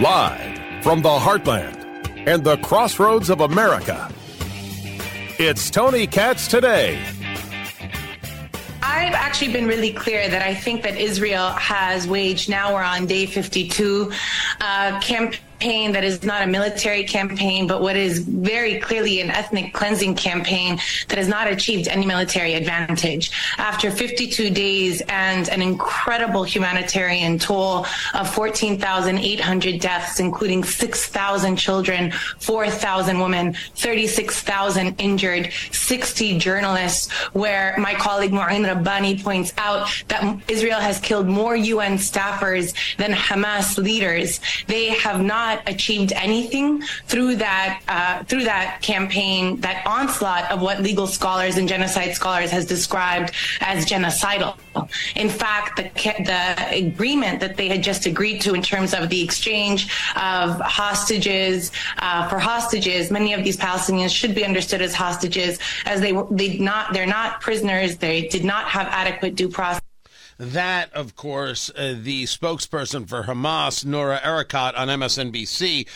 Live from the heartland and the crossroads of America, it's Tony Katz today. I've actually been really clear that I think that Israel has waged, now we're on day 52, uh, campaign campaign that is not a military campaign, but what is very clearly an ethnic cleansing campaign that has not achieved any military advantage. After 52 days and an incredible humanitarian toll of 14,800 deaths, including 6,000 children, 4,000 women, 36,000 injured, 60 journalists, where my colleague Mouin Rabbani points out that Israel has killed more UN staffers than Hamas leaders. They have not not achieved anything through that uh, through that campaign, that onslaught of what legal scholars and genocide scholars has described as genocidal. In fact, the the agreement that they had just agreed to in terms of the exchange of hostages uh, for hostages, many of these Palestinians should be understood as hostages, as they they not they're not prisoners. They did not have adequate due process. That, of course, uh, the spokesperson for Hamas, Noura Erakat, on MSNBC.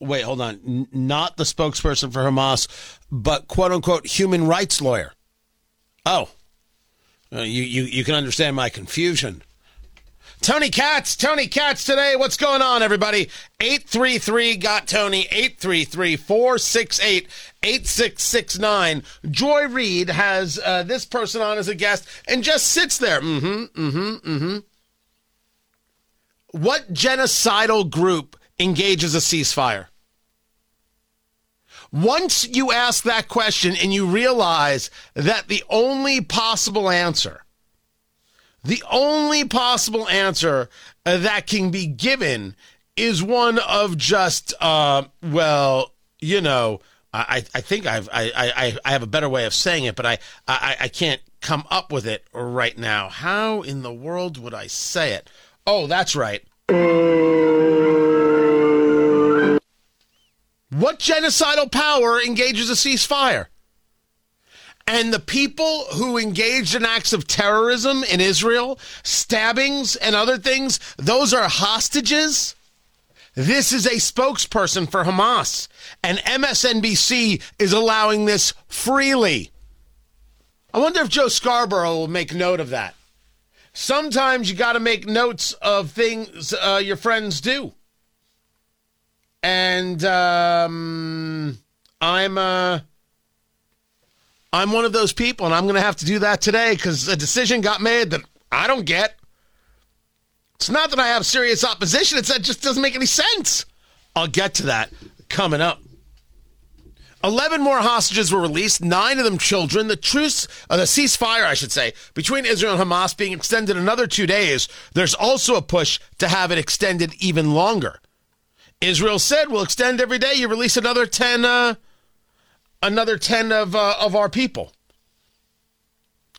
Wait, hold on. N- not the spokesperson for Hamas, but quote unquote human rights lawyer. Oh, uh, you, you, you can understand my confusion. Tony Katz, Tony Katz today. What's going on, everybody? 833 got Tony, 833 468 8669. Joy Reid has uh, this person on as a guest and just sits there. Mm hmm, mm hmm, mm hmm. What genocidal group engages a ceasefire? Once you ask that question and you realize that the only possible answer, the only possible answer uh, that can be given is one of just, uh, well, you know, I, I think I've I, I, I have a better way of saying it, but I, I, I can't come up with it right now. How in the world would I say it? Oh, that's right. What genocidal power engages a ceasefire? And the people who engaged in acts of terrorism in Israel, stabbings and other things, those are hostages? This is a spokesperson for Hamas, and MSNBC is allowing this freely. I wonder if Joe Scarborough will make note of that. Sometimes you got to make notes of things uh, your friends do. And um, I'm uh, I'm one of those people, and I'm going to have to do that today because a decision got made that I don't get. It's not that I have serious opposition, it's that it just doesn't make any sense. I'll get to that coming up. 11 more hostages were released, nine of them children. The truce, uh, the ceasefire, I should say, between Israel and Hamas being extended another two days. There's also a push to have it extended even longer. Israel said we'll extend every day. You release another 10, uh, another 10 of, uh, of our people.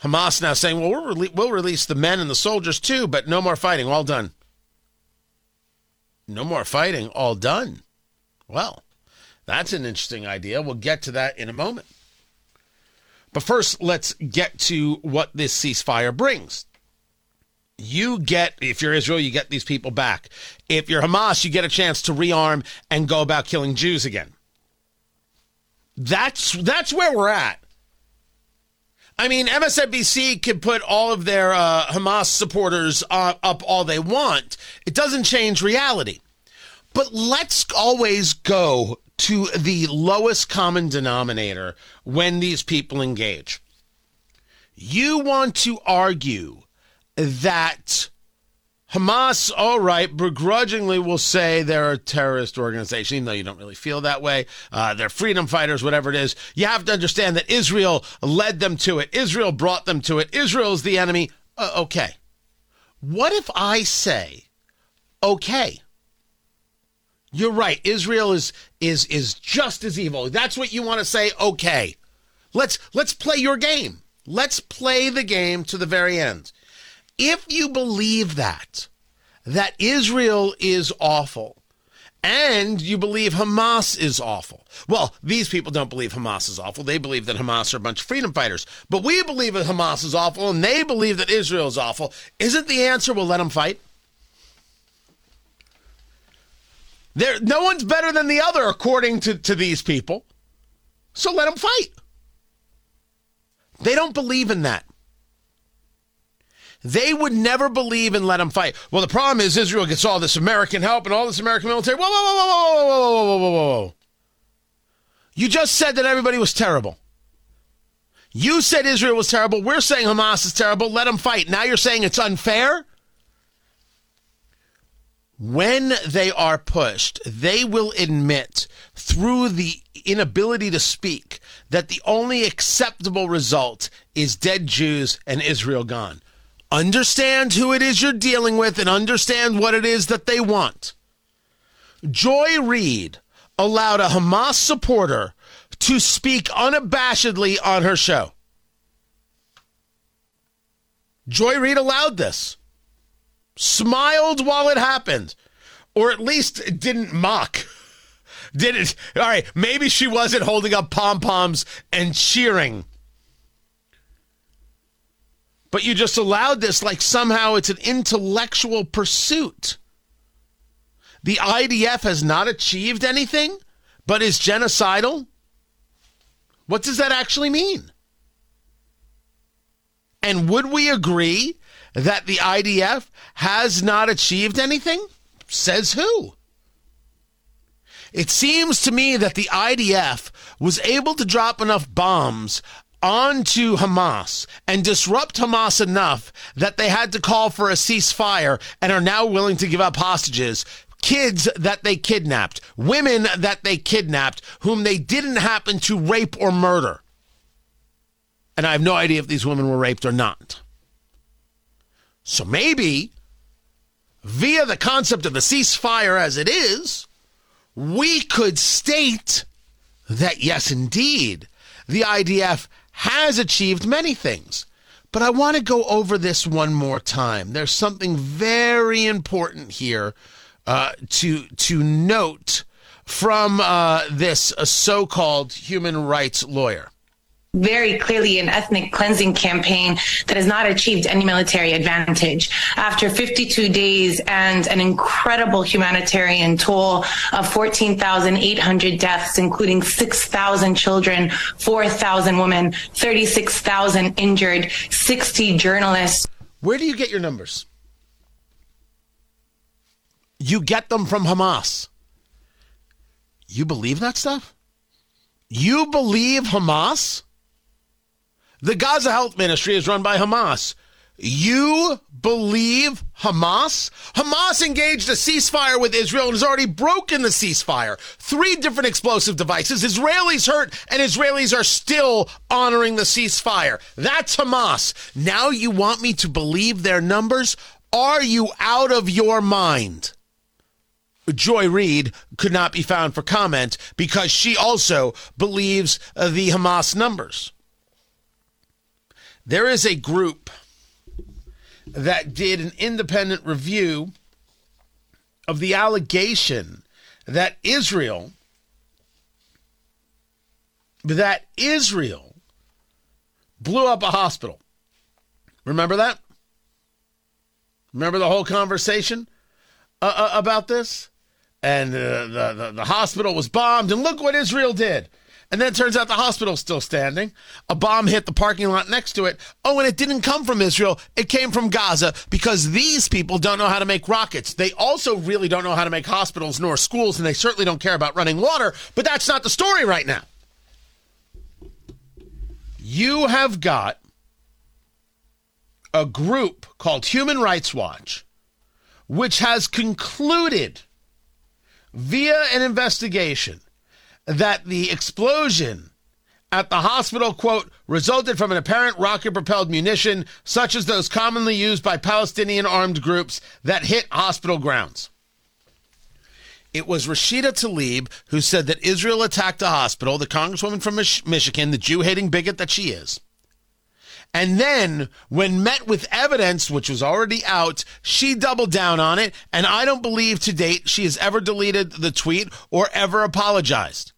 Hamas now saying, well, we'll, rele- we'll release the men and the soldiers too, but no more fighting. All done. No more fighting. All done. Well, that's an interesting idea. We'll get to that in a moment. But first, let's get to what this ceasefire brings. You get, if you're Israel, you get these people back. If you're Hamas, you get a chance to rearm and go about killing Jews again. That's that's where we're at. I mean, MSNBC can put all of their uh, Hamas supporters uh, up all they want. It doesn't change reality. But let's always go to the lowest common denominator when these people engage. You want to argue that Hamas, all right, begrudgingly will say they're a terrorist organization, even though you don't really feel that way. Uh, they're freedom fighters, whatever it is. You have to understand that Israel led them to it. Israel brought them to it. Israel is the enemy. Uh, okay. What if I say, okay, you're right. Israel is is is just as evil. That's what you want to say. Okay, let's let's play your game. Let's play the game to the very end. If you believe that, that Israel is awful, and you believe Hamas is awful. Well, these people don't believe Hamas is awful. They believe that Hamas are a bunch of freedom fighters. But we believe that Hamas is awful, and they believe that Israel is awful. Isn't the answer we'll let them fight? There, no one's better than the other, according to, to these people. So let them fight. They don't believe in that. They would never believe and let them fight. Well, the problem is Israel gets all this American help and all this American military. Whoa, whoa, whoa, whoa, whoa, whoa, whoa, whoa, whoa, whoa. You just said that everybody was terrible. You said Israel was terrible. We're saying Hamas is terrible. Let them fight. Now you're saying it's unfair? When they are pushed, they will admit through the inability to speak that the only acceptable result is dead Jews and Israel gone. Understand who it is you're dealing with and understand what it is that they want. Joy Reid allowed a Hamas supporter to speak unabashedly on her show. Joy Reid allowed this, smiled while it happened, or at least didn't mock. Did it? All right, maybe she wasn't holding up pom poms and cheering but you just allowed this like somehow it's an intellectual pursuit. The IDF has not achieved anything, but is genocidal? What does that actually mean? And would we agree that the IDF has not achieved anything? Says who? It seems to me that the IDF was able to drop enough bombs onto Hamas and disrupt Hamas enough that they had to call for a ceasefire and are now willing to give up hostages. Kids that they kidnapped, women that they kidnapped, whom they didn't happen to rape or murder. And I have no idea if these women were raped or not. So maybe, via the concept of the ceasefire as it is, we could state that yes, indeed, the IDF has achieved many things. But I want to go over this one more time. There's something very important here uh, to to note from uh, this uh, so-called human rights lawyer very clearly an ethnic cleansing campaign that has not achieved any military advantage. After 52 days and an incredible humanitarian toll of 14,800 deaths, including 6,000 children, 4,000 women, 36,000 injured, 60 journalists. Where do you get your numbers? You get them from Hamas. You believe that stuff? You believe Hamas? The Gaza Health Ministry is run by Hamas. You believe Hamas? Hamas engaged a ceasefire with Israel and has already broken the ceasefire. Three different explosive devices. Israelis hurt, and Israelis are still honoring the ceasefire. That's Hamas. Now you want me to believe their numbers? Are you out of your mind? Joy Reid could not be found for comment because she also believes uh, the Hamas numbers. There is a group that did an independent review of the allegation that Israel that Israel blew up a hospital. Remember that? Remember the whole conversation uh, uh, about this? And uh, the, the, the hospital was bombed, and look what Israel did. And then it turns out the hospital's still standing. A bomb hit the parking lot next to it. Oh, and it didn't come from Israel. It came from Gaza because these people don't know how to make rockets. They also really don't know how to make hospitals nor schools, and they certainly don't care about running water. But that's not the story right now. You have got a group called Human Rights Watch, which has concluded via an investigation that the explosion at the hospital, quote, resulted from an apparent rocket propelled munition, such as those commonly used by Palestinian armed groups that hit hospital grounds. It was Rashida Tlaib who said that Israel attacked a hospital, the congresswoman from Mich- Michigan, the Jew hating bigot that she is, And then, when met with evidence, which was already out, she doubled down on it. And I don't believe to date she has ever deleted the tweet or ever apologized.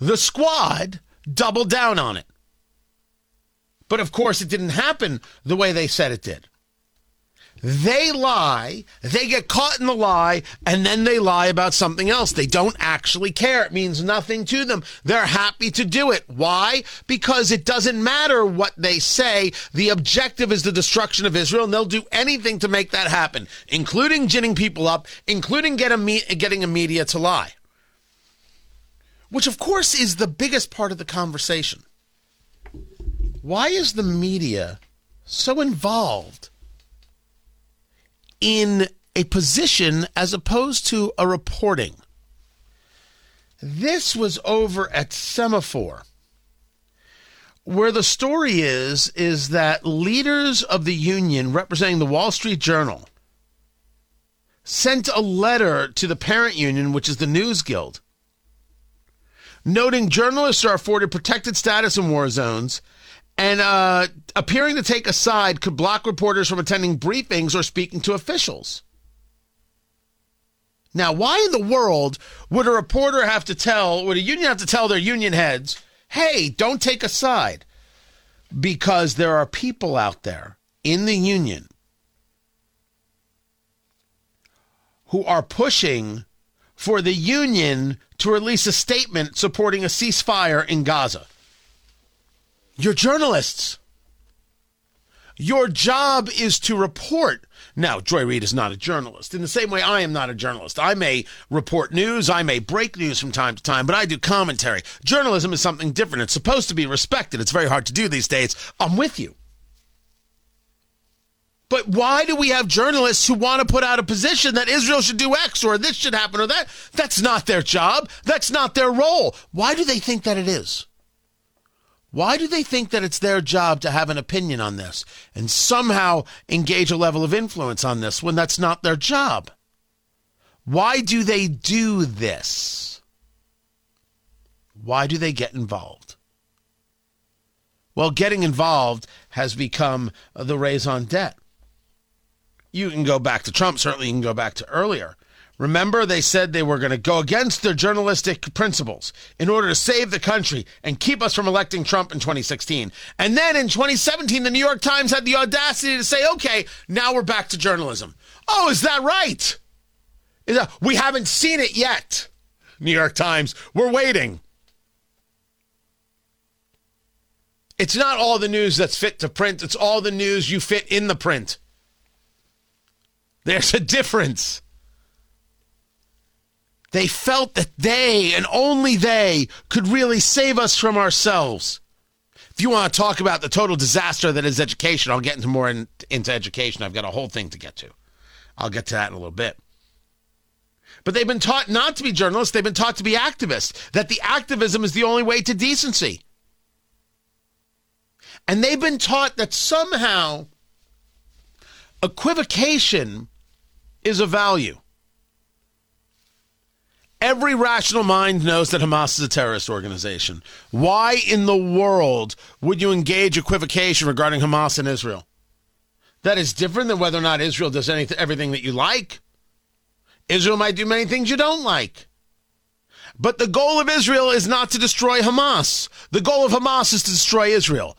The squad doubled down on it. But of course, it didn't happen the way they said it did. They lie, they get caught in the lie, and then they lie about something else. They don't actually care. It means nothing to them. They're happy to do it. Why? Because it doesn't matter what they say. The objective is the destruction of Israel, and they'll do anything to make that happen, including ginning people up, including get a me- getting a media to lie. Which, of course, is the biggest part of the conversation. Why is the media so involved? in a position as opposed to a reporting. This was over at Semafor. where the story is is that leaders of the union representing the Wall Street Journal sent a letter to the parent union, which is the News Guild, noting journalists are afforded protected status in war zones and uh, appearing to take a side could block reporters from attending briefings or speaking to officials. Now, why in the world would a reporter have to tell, would a union have to tell their union heads, hey, don't take a side? Because there are people out there in the union who are pushing for the union to release a statement supporting a ceasefire in Gaza. You're journalists. Your job is to report. Now, Joy Reid is not a journalist. In the same way, I am not a journalist. I may report news, I may break news from time to time, but I do commentary. Journalism is something different. It's supposed to be respected. It's very hard to do these days. I'm with you. But why do we have journalists who want to put out a position that Israel should do X or this should happen or that? That's not their job. That's not their role. Why do they think that it is? Why do they think that it's their job to have an opinion on this and somehow engage a level of influence on this when that's not their job? Why do they do this? Why do they get involved? Well, getting involved has become the raison d'etre. You can go back to Trump, certainly you can go back to earlier. Remember, they said they were going to go against their journalistic principles in order to save the country and keep us from electing Trump in 2016. And then in 2017, the New York Times had the audacity to say, okay, now we're back to journalism. Oh, is that right? Is that, we haven't seen it yet. New York Times, we're waiting. It's not all the news that's fit to print, it's all the news you fit in the print. There's a difference. They felt that they and only they could really save us from ourselves. If you want to talk about the total disaster that is education, I'll get into more in, into education. I've got a whole thing to get to. I'll get to that in a little bit. But they've been taught not to be journalists, they've been taught to be activists, that the activism is the only way to decency. And they've been taught that somehow equivocation is a value. Every rational mind knows that Hamas is a terrorist organization. Why in the world would you engage equivocation regarding Hamas and Israel? That is different than whether or not Israel does anything, everything that you like. Israel might do many things you don't like. But the goal of Israel is not to destroy Hamas. The goal of Hamas is to destroy Israel.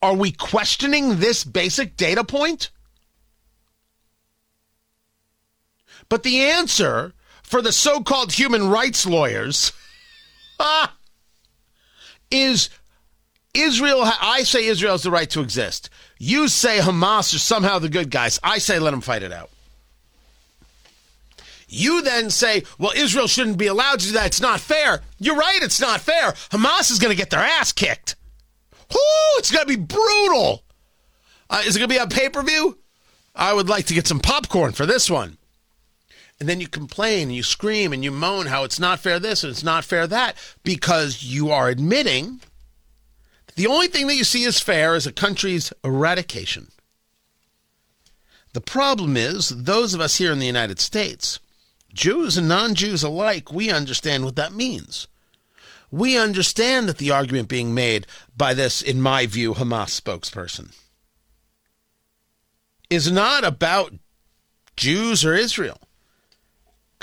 Are we questioning this basic data point? But the answer for the so called human rights lawyers is Israel. I say Israel has the right to exist. You say Hamas are somehow the good guys. I say let them fight it out. You then say, well, Israel shouldn't be allowed to do that. It's not fair. You're right, it's not fair. Hamas is going to get their ass kicked. Whoo, it's going to be brutal. Uh, is it going to be on pay per view? I would like to get some popcorn for this one and then you complain and you scream and you moan how it's not fair this and it's not fair that because you are admitting that the only thing that you see as fair is a country's eradication. The problem is, those of us here in the United States, Jews and non Jews alike, we understand what that means. we understand that the argument being made by this, in my view, Hamas spokesperson is not about Jews or Israel.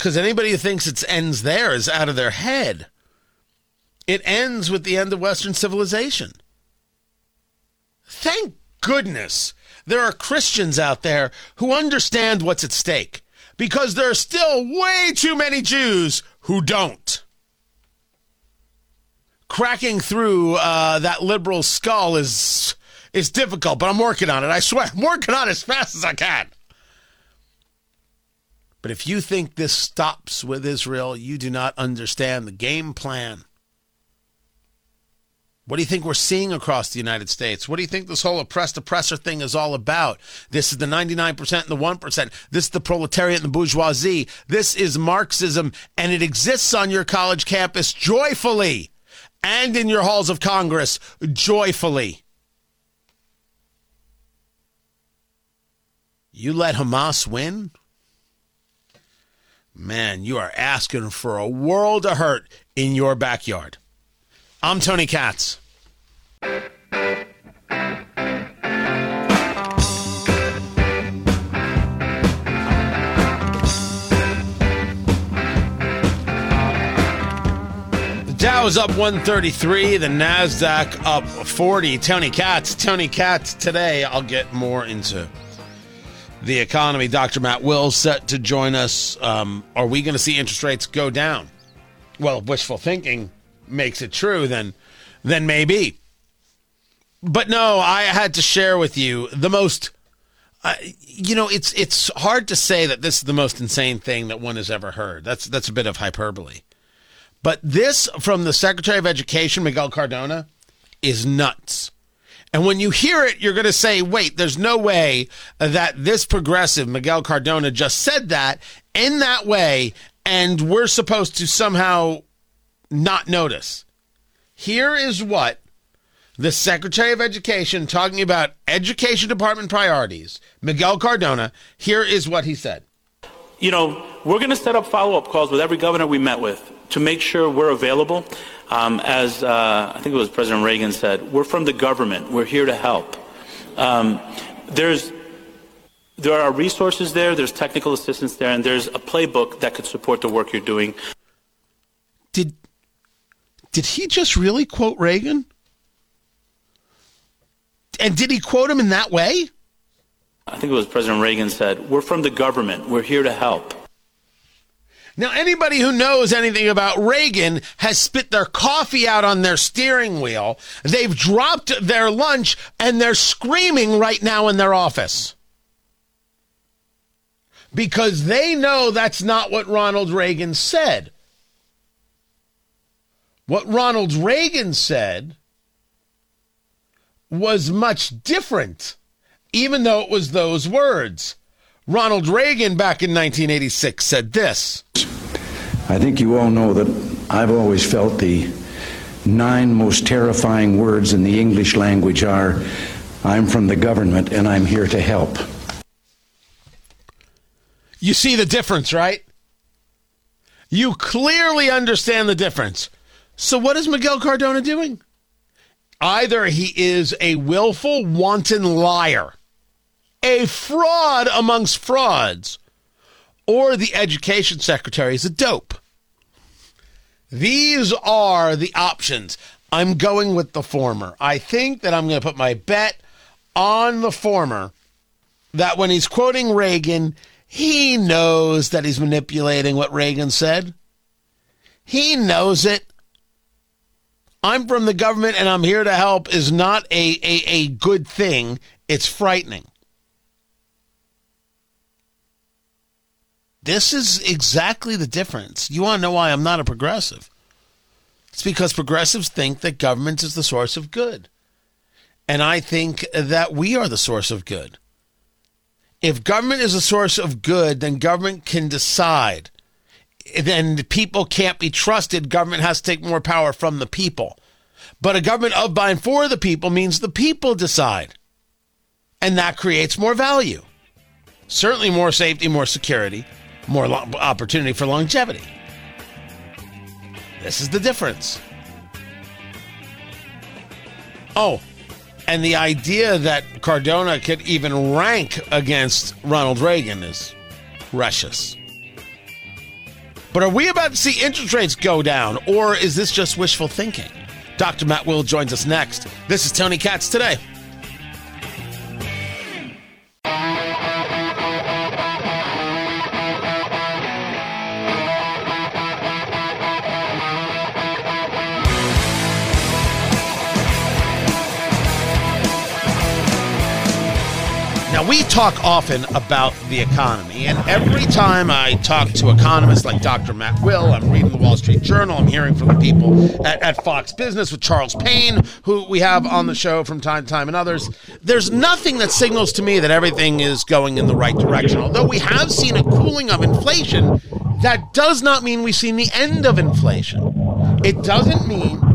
Because anybody who thinks it ends there is out of their head. It ends with the end of Western civilization. Thank goodness there are Christians out there who understand what's at stake because there are still way too many Jews who don't. Cracking through uh, that liberal skull is is difficult, but I'm working on it. I swear, I'm working on it as fast as I can. But if you think this stops with Israel, you do not understand the game plan. What do you think we're seeing across the United States? What do you think this whole oppressed oppressor thing is all about? This is the 99% and the 1%. This is the proletariat and the bourgeoisie. This is Marxism, and it exists on your college campus joyfully and in your halls of Congress joyfully. You let Hamas win? Man, you are asking for a world of hurt in your backyard. I'm Tony Katz. The Dow is up 133, the NASDAQ up 40. Tony Katz, Tony Katz today. I'll get more into the economy. Dr. Matt Will set to join us. Um, are we going to see interest rates go down? Well, if wishful thinking makes it true, then then maybe. But no, I had to share with you the most. Uh, you know, it's it's hard to say that this is the most insane thing that one has ever heard. That's that's a bit of hyperbole. But this from the Secretary of Education, Miguel Cardona, is nuts. And when you hear it, you're going to say, wait, there's no way that this progressive, Miguel Cardona, just said that in that way, and we're supposed to somehow not notice. Here is what the Secretary of Education, talking about Education Department priorities, Miguel Cardona, here is what he said. You know, we're going to set up follow up calls with every governor we met with to make sure we're available um, as uh, I think it was President Reagan said, we're from the government. We're here to help. Um, there's there are resources there. There's technical assistance there, and there's a playbook that could support the work you're doing. Did did he just really quote Reagan? And did he quote him in that way? I think it was President Reagan said, "We're from the government. We're here to help." Now, anybody who knows anything about Reagan has spit their coffee out on their steering wheel. They've dropped their lunch and they're screaming right now in their office. Because they know that's not what Ronald Reagan said. What Ronald Reagan said was much different, even though it was those words. Ronald Reagan back in 1986 said this I think you all know that I've always felt the nine most terrifying words in the English language are I'm from the government and I'm here to help. You see the difference, right? You clearly understand the difference. So, what is Miguel Cardona doing? Either he is a willful, wanton liar, a fraud amongst frauds, or the education secretary is a dope. These are the options. I'm going with the former. I think that I'm going to put my bet on the former that when he's quoting Reagan, he knows that he's manipulating what Reagan said. He knows it. I'm from the government and I'm here to help is not a, a, a good thing. It's frightening. This is exactly the difference. You want to know why I'm not a progressive? It's because progressives think that government is the source of good. And I think that we are the source of good. If government is a source of good, then government can decide. Then people can't be trusted. Government has to take more power from the people. But a government of, by, and for the people means the people decide. And that creates more value. Certainly more safety, more security more lo- opportunity for longevity. This is the difference. Oh, and the idea that Cardona could even rank against Ronald Reagan is precious. But are we about to see interest rates go down, or is this just wishful thinking? Dr. Matt Will joins us next. This is Tony Katz today. Now, we talk often about the economy, and every time I talk to economists like Dr. Matt Will, I'm reading the Wall Street Journal, I'm hearing from the people at, at, Fox Business with Charles Payne, who we have on the show from time to time, and others. There's nothing that signals to me that everything is going in the right direction. Although we have seen a cooling of inflation, that does not mean we've seen the end of inflation. It doesn't mean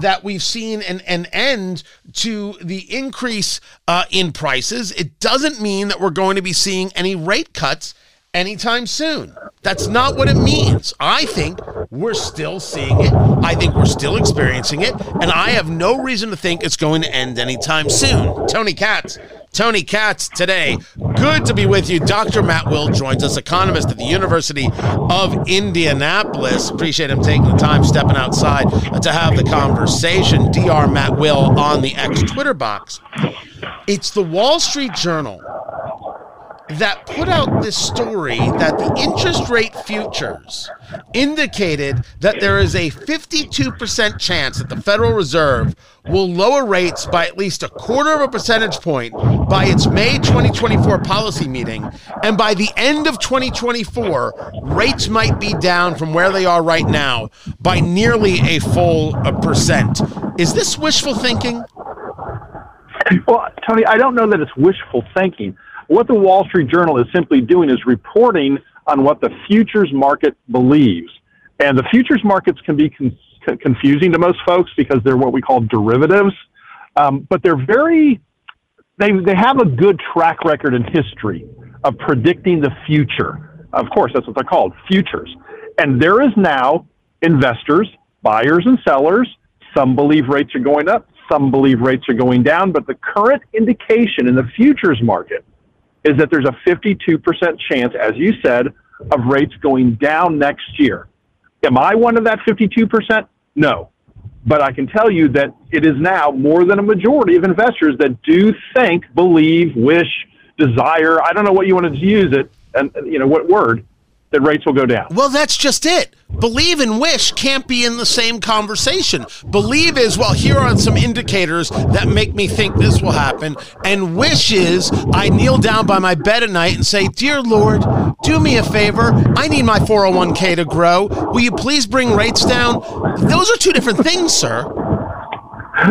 that we've seen an, an end to the increase uh, in prices. It doesn't mean that we're going to be seeing any rate cuts anytime soon. That's not what it means. I think we're still seeing it. I think we're still experiencing it. And I have no reason to think it's going to end anytime soon. Tony Katz Tony Katz today. Good to be with you. Dr. Matt Will joins us, economist at the University of Indianapolis. Appreciate him taking the time, stepping outside uh, to have the conversation. Dr. Matt Will on the X Twitter box. It's the Wall Street Journal that put out this story that the interest rate futures indicated that there is a 52% chance that the Federal Reserve will lower rates by at least a quarter of a percentage point by its May 2024 policy meeting. And by the end of 2024, rates might be down from where they are right now by nearly a full percent. Is this wishful thinking? Well, Tony, I don't know that it's wishful thinking. What the Wall Street Journal is simply doing is reporting on what the futures market believes. And the futures markets can be con- confusing to most folks because they're what we call derivatives. Um, but they're very, they, they have a good track record in history of predicting the future. Of course, that's what they're called, futures. And there is now investors, buyers and sellers. Some believe rates are going up, some believe rates are going down, but the current indication in the futures market is that there's a 52% chance, as you said, of rates going down next year. Am I one of that 52%? No. But I can tell you that it is now more than a majority of investors that do think, believe, wish, desire, I don't know what you want to use it, and you know what word, that rates will go down. Well, that's just it. Believe and wish can't be in the same conversation. Believe is, well, here are some indicators that make me think this will happen. And wish is, I kneel down by my bed at night and say, Dear Lord, do me a favor. I need my 401k to grow. Will you please bring rates down? Those are two different things, sir.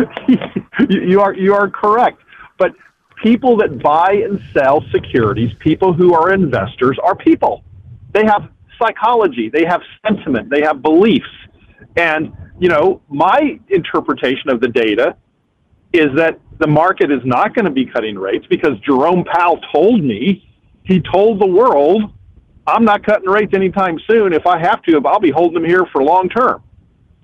you are you are correct. But people that buy and sell securities, people who are investors, are people they have psychology, they have sentiment, they have beliefs. And, you know, my interpretation of the data is that the market is not going to be cutting rates because Jerome Powell told me, he told the world, I'm not cutting rates anytime soon. If I have to, I'll be holding them here for long term.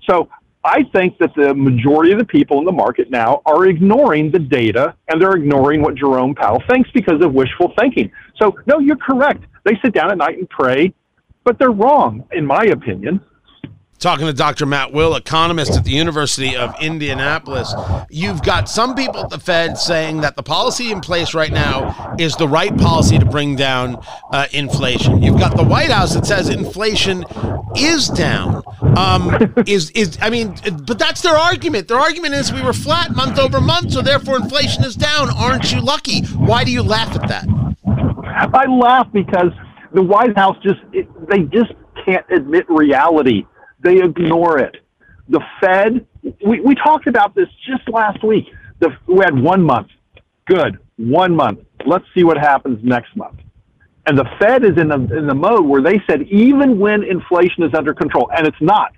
So I think that the majority of the people in the market now are ignoring the data and they're ignoring what Jerome Powell thinks because of wishful thinking. So, no, you're correct. They sit down at night and pray, but they're wrong, in my opinion. Talking to Dr. Matt Will, economist at the University of Indianapolis. You've got some people at the Fed saying that the policy in place right now is the right policy to bring down uh, inflation. You've got the White House that says inflation is down. Um, is is I mean, but that's their argument. Their argument is we were flat month over month, so therefore inflation is down. Aren't you lucky? Why do you laugh at that? I laugh because the White House just it, they just can't admit reality. They ignore it. The Fed, we, we talked about this just last week. The, we had one month. Good. One month. Let's see what happens next month. And the Fed is in the, in the mode where they said even when inflation is under control, and it's not.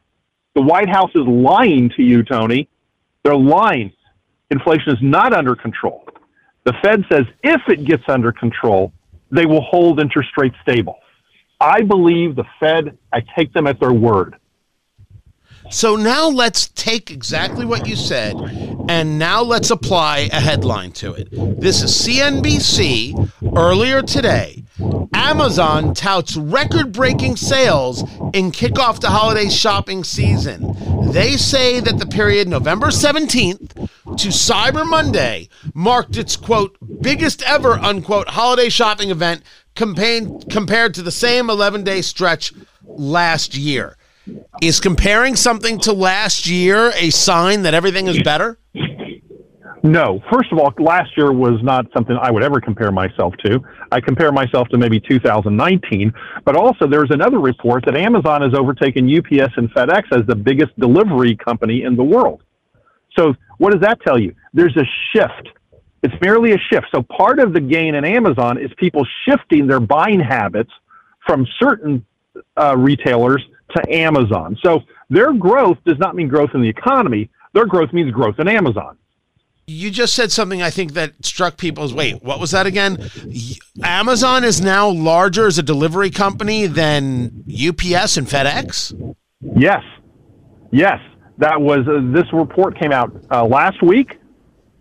The White House is lying to you, Tony. They're lying. Inflation is not under control. The Fed says if it gets under control, they will hold interest rates stable. I believe the Fed, I take them at their word. So now let's take exactly what you said And now let's apply a headline to it. This is CNBC earlier today. Amazon touts record breaking sales in kickoff to holiday shopping season. They say that the period November 17th to Cyber Monday marked its quote biggest ever unquote holiday shopping event compared compared to the same 11 day stretch last year. Is comparing something to last year a sign that everything is better? No. First of all, last year was not something I would ever compare myself to. I compare myself to maybe 2019. But also, there's another report that Amazon has overtaken UPS and FedEx as the biggest delivery company in the world. So, what does that tell you? There's a shift. It's merely a shift. So, part of the gain in Amazon is people shifting their buying habits from certain uh, retailers to Amazon. So, their growth does not mean growth in the economy. Their growth means growth in Amazon. You just said something I think that struck people as wait, what was that again? Amazon is now larger as a delivery company than UPS and FedEx? Yes. Yes. That was uh, this report came out uh, last week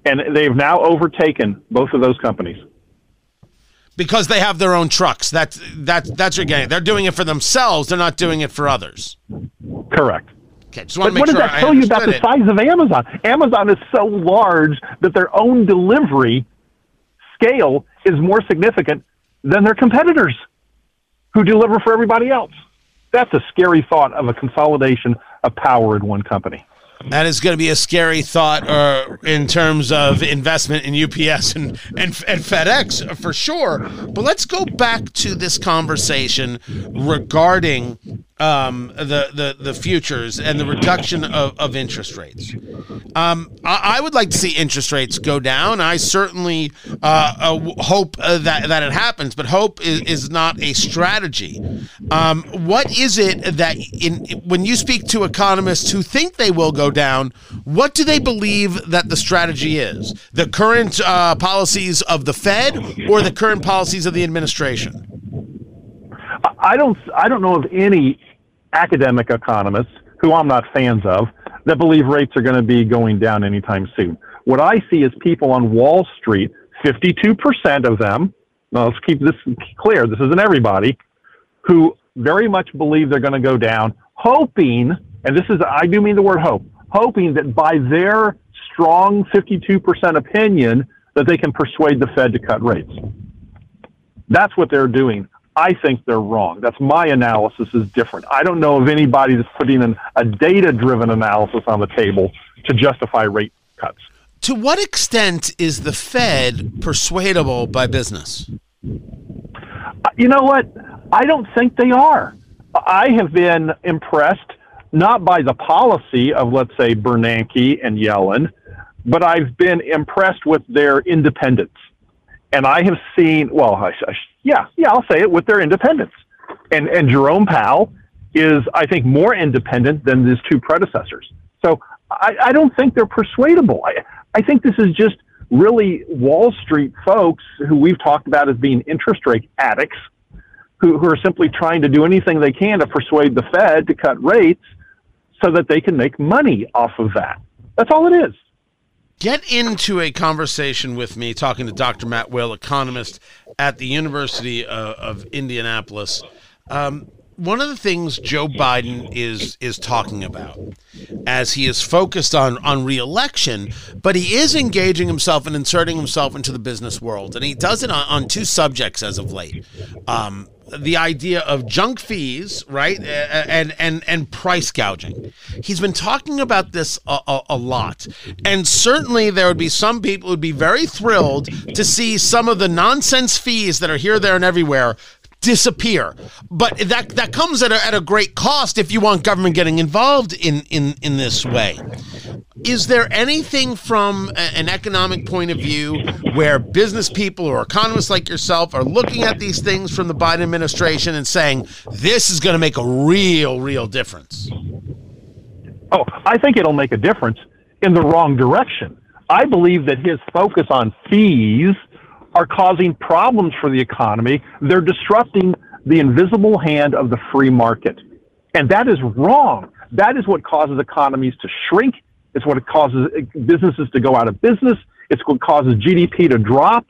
and they've now overtaken both of those companies because they have their own trucks. That's that's that's what you're. They're doing it for themselves. They're not doing it for others. Correct. Okay, just but make what sure does that I tell you about the it. size of Amazon? Amazon is so large that their own delivery scale is more significant than their competitors who deliver for everybody else. That's a scary thought of a consolidation of power in one company. That is going to be a scary thought uh, in terms of investment in UPS and, and, and FedEx for sure. But let's go back to this conversation regarding um, the, the, the futures and the reduction of, of interest rates. Um, I, I would like to see interest rates go down. I certainly uh, uh, hope uh, that, that it happens, but hope is, is not a strategy. Um, what is it that, in, when you speak to economists who think they will go down, what do they believe that the strategy is? The current uh, policies of the Fed or the current policies of the administration? I don't I don't know of any academic economists who I'm not fans of that believe rates are going to be going down anytime soon. What I see is people on Wall Street, 52% of them, now let's keep this clear, this isn't everybody, who very much believe they're going to go down, hoping, and this is, I do mean the word hope, hoping that by their strong 52% opinion that they can persuade the Fed to cut rates. That's what they're doing. I think they're wrong. That's my analysis is different. I don't know of anybody that's putting an, a data driven analysis on the table to justify rate cuts. To what extent is the Fed persuadable by business? Uh, you know what? I don't think they are. I have been impressed not by the policy of, let's say, Bernanke and Yellen, but I've been impressed with their independence. And I have seen, well, I, I, yeah, yeah, I'll say it with their independence. And and Jerome Powell is, I think, more independent than his two predecessors. So I, I don't think they're persuadable. I, I think this is just really Wall Street folks who we've talked about as being interest rate addicts, who, who are simply trying to do anything they can to persuade the Fed to cut rates so that they can make money off of that. That's all it is. Get into a conversation with me talking to Dr. Matt Will, economist at the University of, of Indianapolis. Um, one of the things Joe Biden is is talking about as he is focused on on reelection, but he is engaging himself and inserting himself into the business world, and he does it on, on two subjects as of late. Um, the idea of junk fees, right, and and and price gouging. He's been talking about this a, a, a, lot, and certainly there would be some people who'd be very thrilled to see some of the nonsense fees that are here, there, and everywhere disappear. But that that comes at a, at a great cost if you want government getting involved in in in this way. Is there anything from a, an economic point of view where business people or economists like yourself are looking at these things from the Biden administration and saying this is going to make a real real difference? Oh, I think it'll make a difference in the wrong direction. I believe that his focus on fees are causing problems for the economy. They're disrupting the invisible hand of the free market. And that is wrong. That is what causes economies to shrink It's what causes businesses to go out of business. It's what causes GDP to drop.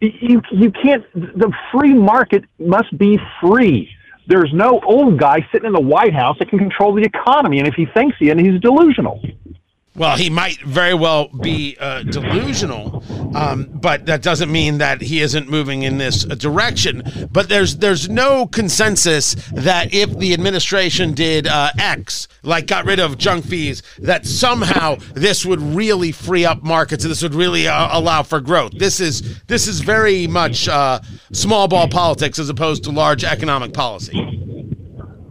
You, you can't, the free market must be free. There's no old guy sitting in the White House that can control the economy. And if he thinks he, and he's delusional. Well, he might very well be uh, delusional, um, but that doesn't mean that he isn't moving in this direction. But there's there's no consensus that if the administration did uh, X, like got rid of junk fees, that somehow this would really free up markets and this would really uh, allow for growth. This is this is very much uh, small ball politics as opposed to large economic policy.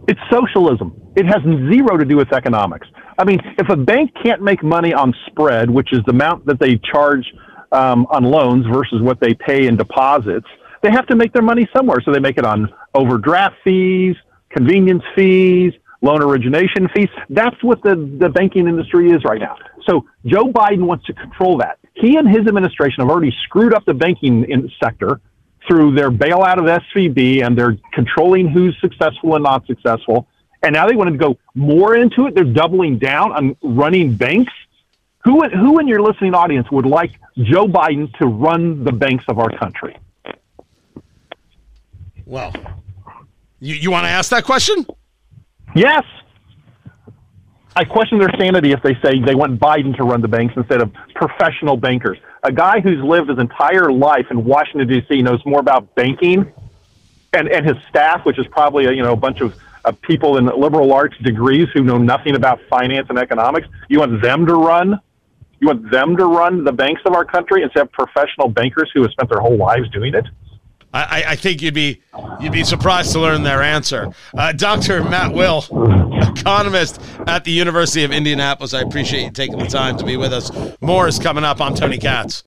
It's socialism. It has zero to do with economics. I mean, if a bank can't make money on spread, which is the amount that they charge um, on loans versus what they pay in deposits, they have to make their money somewhere. So they make it on overdraft fees, convenience fees, loan origination fees. That's what the, the banking industry is right now. So Joe Biden wants to control that. He and his administration have already screwed up the banking sector through their bailout of SVB and they're controlling who's successful and not successful and now they want to go more into it. They're doubling down on running banks. Who, who in your listening audience would like Joe Biden to run the banks of our country? Well, you, you want to ask that question? Yes. I question their sanity if they say they want Biden to run the banks instead of professional bankers. A guy who's lived his entire life in Washington D.C. knows more about banking and, and his staff, which is probably a, you know a bunch of of people in liberal arts degrees who know nothing about finance and economics. You want them to run? You want them to run the banks of our country instead of professional bankers who have spent their whole lives doing it? I, I think you'd be you'd be surprised to learn their answer. Uh, Dr. Matt Will, economist at the University of Indianapolis. I appreciate you taking the time to be with us. More is coming up. I'm Tony Katz.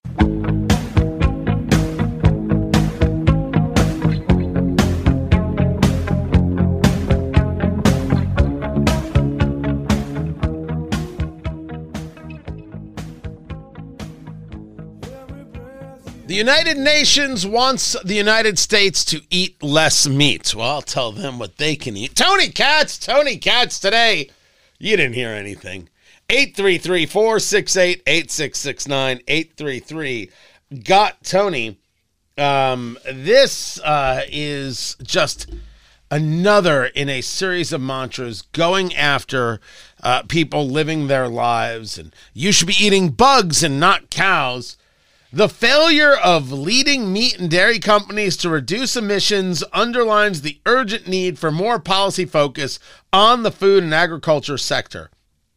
The United Nations wants the United States to eat less meat. Well, I'll tell them what they can eat. Tony Katz, Tony Katz today. You didn't hear anything. 833 468 8669. 833 Got Tony. Um, this uh, is just another in a series of mantras going after uh, people living their lives. And you should be eating bugs and not cows. The failure of leading meat and dairy companies to reduce emissions underlines the urgent need for more policy focus on the food and agriculture sector.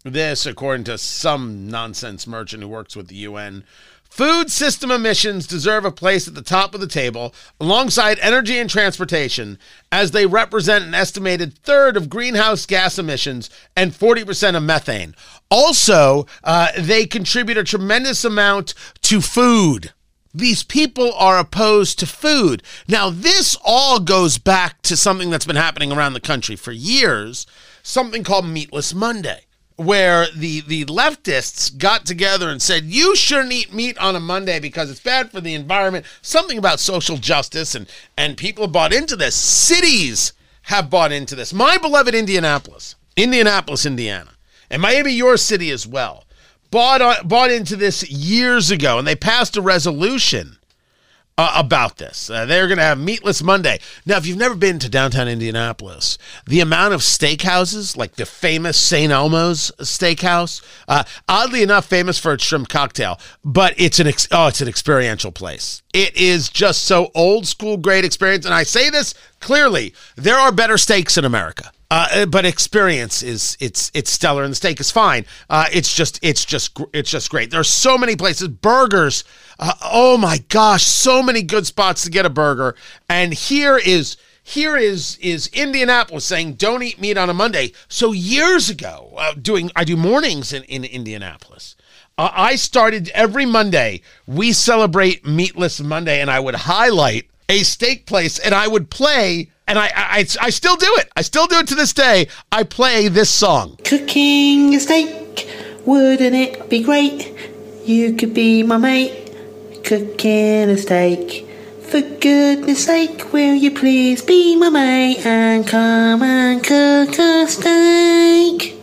This, according to some nonsense merchant who works with the UN. Food system emissions deserve a place at the top of the table alongside energy and transportation, as they represent an estimated third of greenhouse gas emissions and 40% of methane. Also, uh, they contribute a tremendous amount to food. These people are opposed to food. Now, this all goes back to something that's been happening around the country for years something called Meatless Monday, where the, the leftists got together and said, You shouldn't eat meat on a Monday because it's bad for the environment. Something about social justice, and, and people bought into this. Cities have bought into this. My beloved Indianapolis, Indianapolis, Indiana and maybe your city as well, bought, on, bought into this years ago, and they passed a resolution uh, about this. Uh, they're going to have Meatless Monday. Now, if you've never been to downtown Indianapolis, the amount of steakhouses, like the famous St. Elmo's Steakhouse, uh, oddly enough, famous for its shrimp cocktail, but it's an ex- oh, it's an experiential place. It is just so old school, great experience. And I say this clearly: there are better steaks in America. Uh, but experience is it's it's stellar and the steak is fine. Uh, it's just it's just it's just great. There are so many places, burgers. Uh, oh my gosh, so many good spots to get a burger. And here is here is is Indianapolis saying don't eat meat on a Monday. So years ago, uh, doing I do mornings in in Indianapolis. Uh, I started every Monday. We celebrate Meatless Monday, and I would highlight a steak place, and I would play and I, I, I still do it. I still do it to this day. I play this song. Cooking a steak, wouldn't it be great? You could be my mate, cooking a steak. For goodness sake, will you please be my mate and come and cook a steak?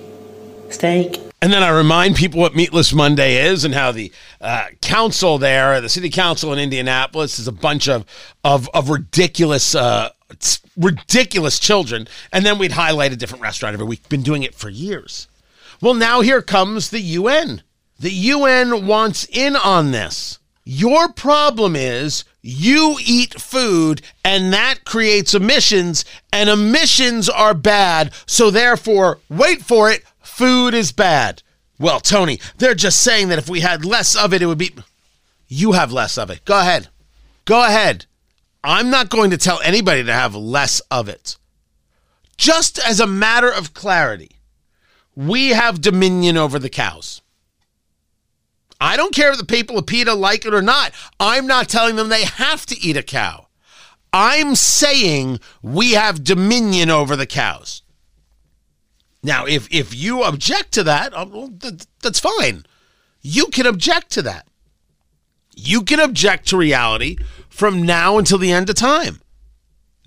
Steak. And then I remind people what Meatless Monday is and how the uh, council there, the city council in Indianapolis, is a bunch of of, of ridiculous, uh, ridiculous children. And then we'd highlight a different restaurant every week. Been doing it for years. Well, now here comes the UN. The UN wants in on this. Your problem is you eat food and that creates emissions, and emissions are bad. So, therefore, wait for it, food is bad. Well, Tony, they're just saying that if we had less of it, it would be. You have less of it. Go ahead. Go ahead. I'm not going to tell anybody to have less of it. Just as a matter of clarity, we have dominion over the cows. I don't care if the people of PETA like it or not. I'm not telling them they have to eat a cow. I'm saying we have dominion over the cows. Now, if if you object to that, uh, well, that's fine. You can object to that. You can object to reality from now until the end of time.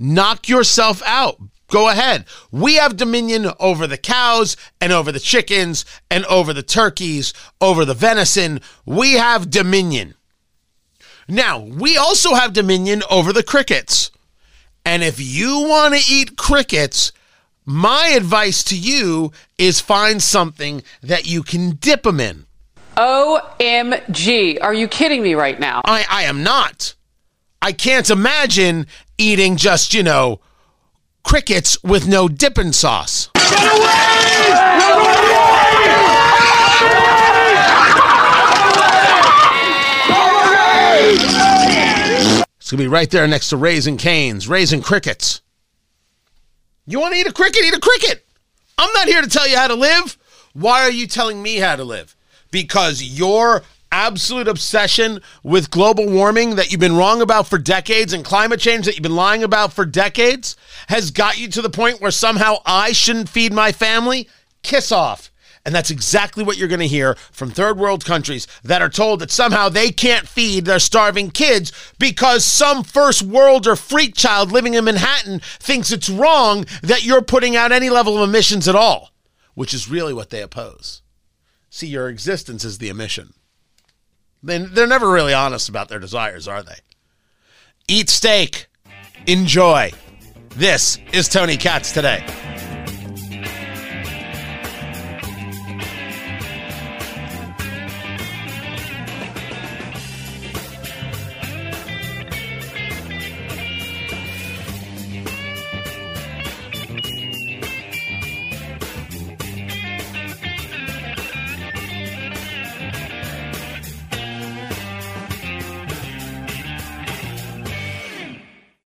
Knock yourself out. Go ahead. We have dominion over the cows and over the chickens and over the turkeys, over the venison. We have dominion. Now, we also have dominion over the crickets. And if you want to eat crickets, my advice to you is find something that you can dip them in. OMG. Are you kidding me right now? I, I am not. I can't imagine eating just, you know, crickets with no dipping sauce. Get away! It's going to be right there next to Raising Canes, Raising Crickets. You want to eat a cricket? Eat a cricket. I'm not here to tell you how to live. Why are you telling me how to live? Because your absolute obsession with global warming that you've been wrong about for decades and climate change that you've been lying about for decades has got you to the point where somehow I shouldn't feed my family? Kiss off. And that's exactly what you're going to hear from third world countries that are told that somehow they can't feed their starving kids because some first world or freak child living in Manhattan thinks it's wrong that you're putting out any level of emissions at all, which is really what they oppose. See, your existence is the emission. They're never really honest about their desires, are they? Eat steak. Enjoy. This is Tony Katz today.